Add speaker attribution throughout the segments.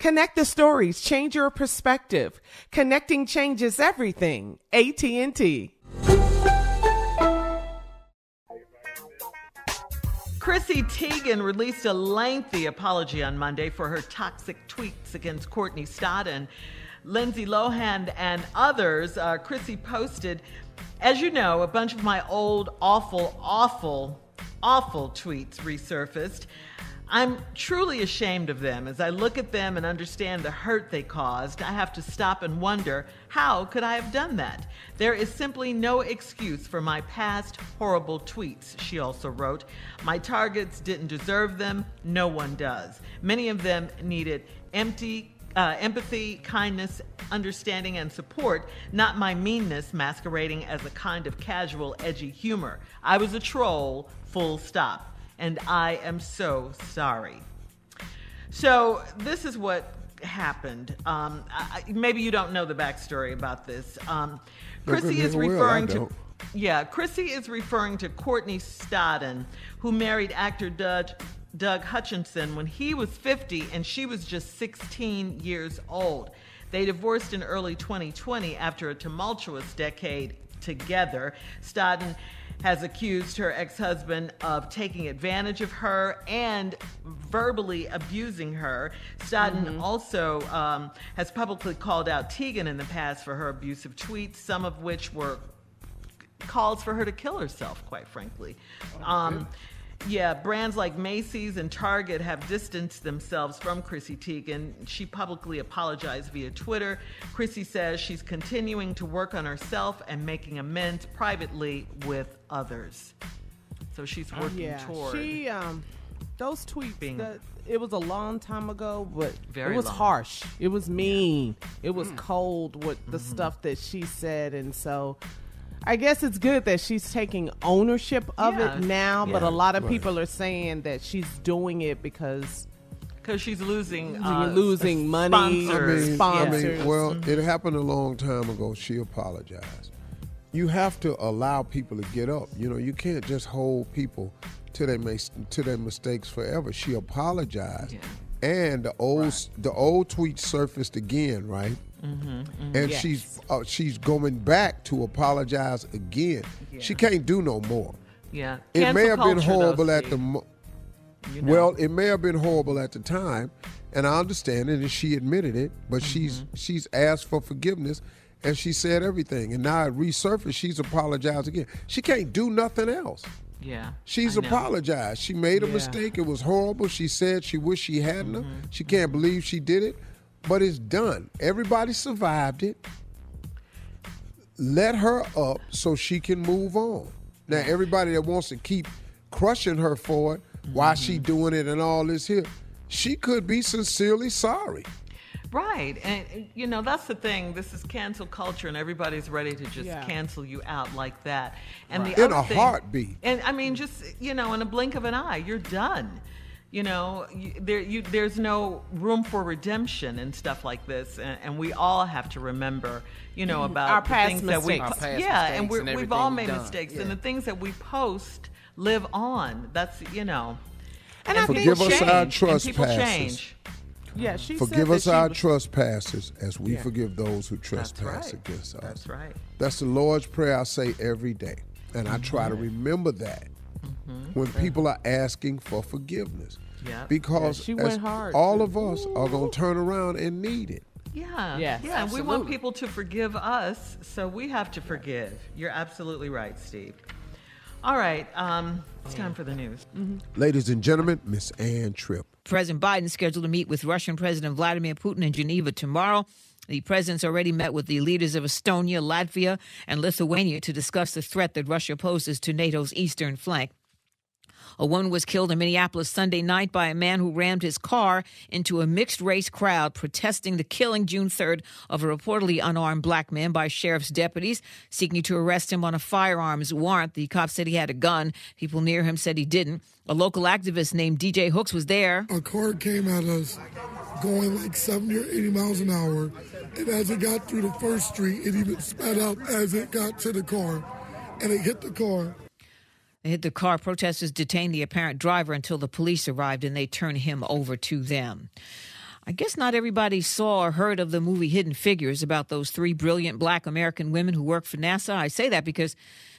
Speaker 1: Connect the stories, change your perspective. Connecting changes everything. AT&T.
Speaker 2: Chrissy Teigen released a lengthy apology on Monday for her toxic tweets against Courtney Stodden. Lindsay Lohan and others, uh, Chrissy posted, as you know, a bunch of my old, awful, awful, awful tweets resurfaced. I'm truly ashamed of them. As I look at them and understand the hurt they caused, I have to stop and wonder how could I have done that? There is simply no excuse for my past horrible tweets, she also wrote. My targets didn't deserve them, no one does. Many of them needed empty uh, empathy, kindness, understanding, and support, not my meanness masquerading as a kind of casual, edgy humor. I was a troll, full stop and I am so sorry. So, this is what happened. Um, I, maybe you don't know the backstory about this. Um, Chrissy is referring to. Yeah, Chrissy is referring to Courtney Stodden, who married actor Doug, Doug Hutchinson when he was 50 and she was just 16 years old. They divorced in early 2020 after a tumultuous decade together. Stodden has accused her ex husband of taking advantage of her and verbally abusing her. Stodden mm-hmm. also um, has publicly called out Teigen in the past for her abusive tweets, some of which were calls for her to kill herself, quite frankly. Oh, um, yeah, brands like Macy's and Target have distanced themselves from Chrissy Teigen. She publicly apologized via Twitter. Chrissy says she's continuing to work on herself and making amends privately with others. So she's oh, working
Speaker 1: yeah.
Speaker 2: toward.
Speaker 1: She um, those tweets. Being, that, it was a long time ago, but
Speaker 2: Very
Speaker 1: it was
Speaker 2: long.
Speaker 1: harsh. It was mean. Yeah. It was mm. cold with the
Speaker 2: mm-hmm.
Speaker 1: stuff that she said, and so I guess it's good that she's taking ownership of
Speaker 2: yeah.
Speaker 1: it now, yeah. but a lot of
Speaker 3: right.
Speaker 1: people are saying that she's doing it because
Speaker 2: because she's losing
Speaker 1: uh,
Speaker 2: losing
Speaker 1: money,
Speaker 2: sponsors.
Speaker 3: I mean,
Speaker 1: sponsors.
Speaker 3: I mean, well,
Speaker 2: Mm-hmm.
Speaker 3: it happened a long time ago. She apologized. You have to allow people to get up. You know, you can't just hold people to their mis- to their mistakes forever. She apologized, and the old the old tweet surfaced again, right?
Speaker 2: Mm-hmm,
Speaker 3: And she's uh, she's going back to apologize again. She can't do no more.
Speaker 2: Yeah.
Speaker 3: It may have been
Speaker 2: though,
Speaker 3: horrible at the mo-
Speaker 2: You know.
Speaker 3: well, it may have been horrible at the time, and I understand it, and she admitted it. But she's
Speaker 2: Mm-hmm.
Speaker 3: she's asked for forgiveness, and she said everything, and now it resurfaced. She's apologized again. She can't do nothing else.
Speaker 2: Yeah.
Speaker 3: She's apologized. She made a
Speaker 2: Yeah.
Speaker 3: mistake. It was horrible. She said she wished she hadn't.
Speaker 2: Mm-hmm.
Speaker 3: She can't believe she did it, but it's done. Everybody survived it. Let her up so she can move on. Now, everybody that wants to keep crushing her for it, why she
Speaker 2: Mm-hmm.
Speaker 3: doing it and all this here, she could be sincerely sorry.
Speaker 2: Right. And, and, you know, that's the thing. This is cancel culture, and everybody's ready to just
Speaker 1: Yeah.
Speaker 2: cancel you out like that. And
Speaker 3: Right.
Speaker 2: the
Speaker 3: In
Speaker 2: other
Speaker 3: a
Speaker 2: thing-
Speaker 3: heartbeat.
Speaker 2: And I mean, just, you know, in a blink of an eye, you're done. You know, you, there, you, there's no room for redemption and stuff like this, and, and we all have to remember, you know, about
Speaker 1: Mm-hmm. Our
Speaker 2: the
Speaker 1: past
Speaker 2: things that we,
Speaker 1: mistakes.
Speaker 4: Our past
Speaker 2: yeah, and, we're,
Speaker 4: and
Speaker 2: we've all made
Speaker 4: done.
Speaker 2: mistakes,
Speaker 4: Yeah.
Speaker 2: and the things that we post live on. That's, you know,
Speaker 1: And I think
Speaker 3: Forgive us our
Speaker 2: change, and people
Speaker 3: trespasses.
Speaker 2: change.
Speaker 1: Yeah, she
Speaker 3: Forgive
Speaker 1: said
Speaker 3: us
Speaker 1: that she
Speaker 3: our
Speaker 1: was-
Speaker 3: trespasses as we
Speaker 1: Yeah.
Speaker 3: forgive those who trespass
Speaker 2: right.
Speaker 3: against us.
Speaker 2: That's right.
Speaker 3: That's the Lord's Prayer I say every day. And I try to remember that when people are asking for forgiveness.
Speaker 2: Yeah.
Speaker 3: Because
Speaker 1: Yeah, she went hard,
Speaker 3: all of us are going to turn around and need it.
Speaker 2: Yeah.
Speaker 1: Yes,
Speaker 2: yeah. and We want people to forgive us, so we have to forgive. You're absolutely right, Steve. All right. Um, it's time for the news.
Speaker 3: Ladies and gentlemen, Miss Ann Tripp.
Speaker 5: President Biden scheduled to meet with Russian President Vladimir Putin in Geneva tomorrow. The president's already met with the leaders of Estonia, Latvia, and Lithuania to discuss the threat that Russia poses to NATO's eastern flank. A woman was killed in Minneapolis Sunday night by a man who rammed his car into a mixed race crowd protesting the killing June 3rd of a reportedly unarmed black man by sheriff's deputies seeking to arrest him on a firearms warrant. The cop said he had a gun. People near him said he didn't. A local activist named DJ Hooks was there.
Speaker 6: A car came at us going like 70 or 80 miles an hour. And as it got through the first street, it even sped up as it got to the car. And it hit the car.
Speaker 5: Hit the car. Protesters detained the apparent driver until the police arrived and they turned him over to them. I guess not everybody saw or heard of the movie Hidden Figures about those three brilliant black American women who work for NASA. I say that because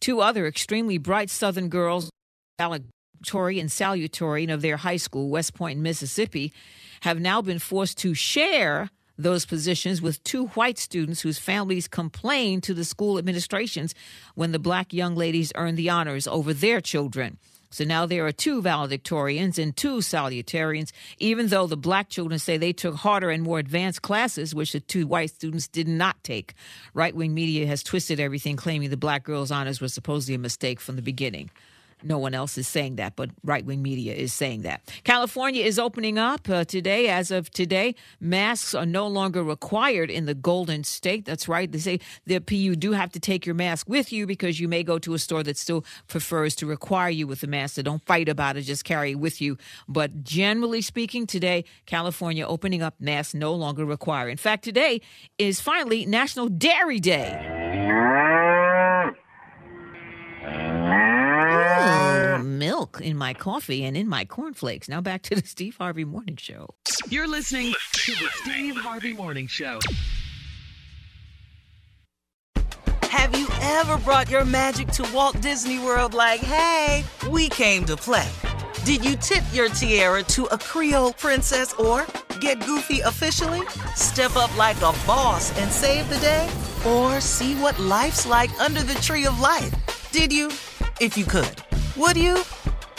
Speaker 5: two other extremely bright Southern girls, valedictorian and salutatorian of their high school, West Point, Mississippi, have now been forced to share those positions with two white students whose families complained to the school administrations when the black young ladies earned the honors over their children. So now there are two valedictorians and two salutarians, even though the black children say they took harder and more advanced classes, which the two white students did not take. Right wing media has twisted everything, claiming the black girls' honors was supposedly a mistake from the beginning. No one else is saying that, but right wing media is saying that. California is opening up uh, today. As of today, masks are no longer required in the Golden State. That's right. They say that you do have to take your mask with you because you may go to a store that still prefers to require you with the mask. So don't fight about it, just carry it with you. But generally speaking, today, California opening up masks no longer required. In fact, today is finally National Dairy Day. Oh, milk in my coffee and in my cornflakes. Now back to the Steve Harvey Morning Show.
Speaker 7: You're listening to the Steve Harvey Morning Show. Have you ever brought your magic to Walt Disney World like, hey, we came to play? Did you tip your tiara to a Creole princess or get goofy officially? Step up like a boss and save the day? Or see what life's like under the tree of life? Did you? If you could. Would you?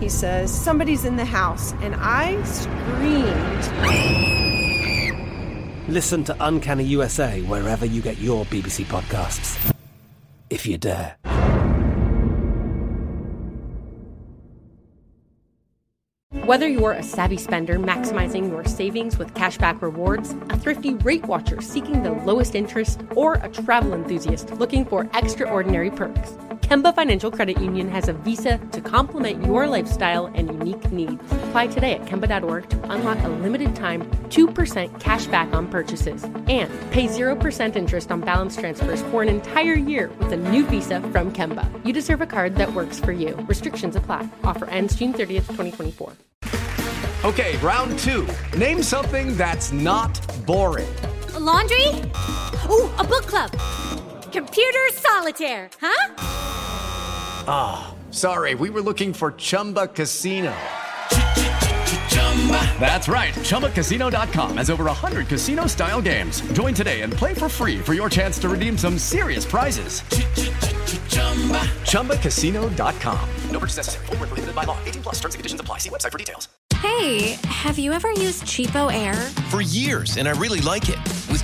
Speaker 8: He says, Somebody's in the house, and I screamed.
Speaker 9: Listen to Uncanny USA wherever you get your BBC podcasts, if you dare.
Speaker 4: Whether you're a savvy spender maximizing your savings with cashback rewards, a thrifty rate watcher seeking the lowest interest, or a travel enthusiast looking for extraordinary perks, Kemba Financial Credit Union has a visa to complement your lifestyle and unique needs. Apply today at Kemba.org to unlock a limited time 2% cash back on purchases and pay 0% interest on balance transfers for an entire year with a new visa from Kemba. You deserve a card that works for you. Restrictions apply. Offer ends June 30th, 2024.
Speaker 10: Okay, round two. Name something that's not boring.
Speaker 11: A laundry? Ooh, a book club. Computer solitaire, huh?
Speaker 10: Ah, oh, sorry, we were looking for Chumba Casino. That's right. ChumbaCasino.com has over 100 casino style games. Join today and play for free for your chance to redeem some serious prizes. ChumbaCasino.com. No purchase necessary. Full prohibited by law. 18 plus terms and conditions apply. See website for details.
Speaker 12: Hey, have you ever used CheapOair?
Speaker 13: For years, and I really like it. With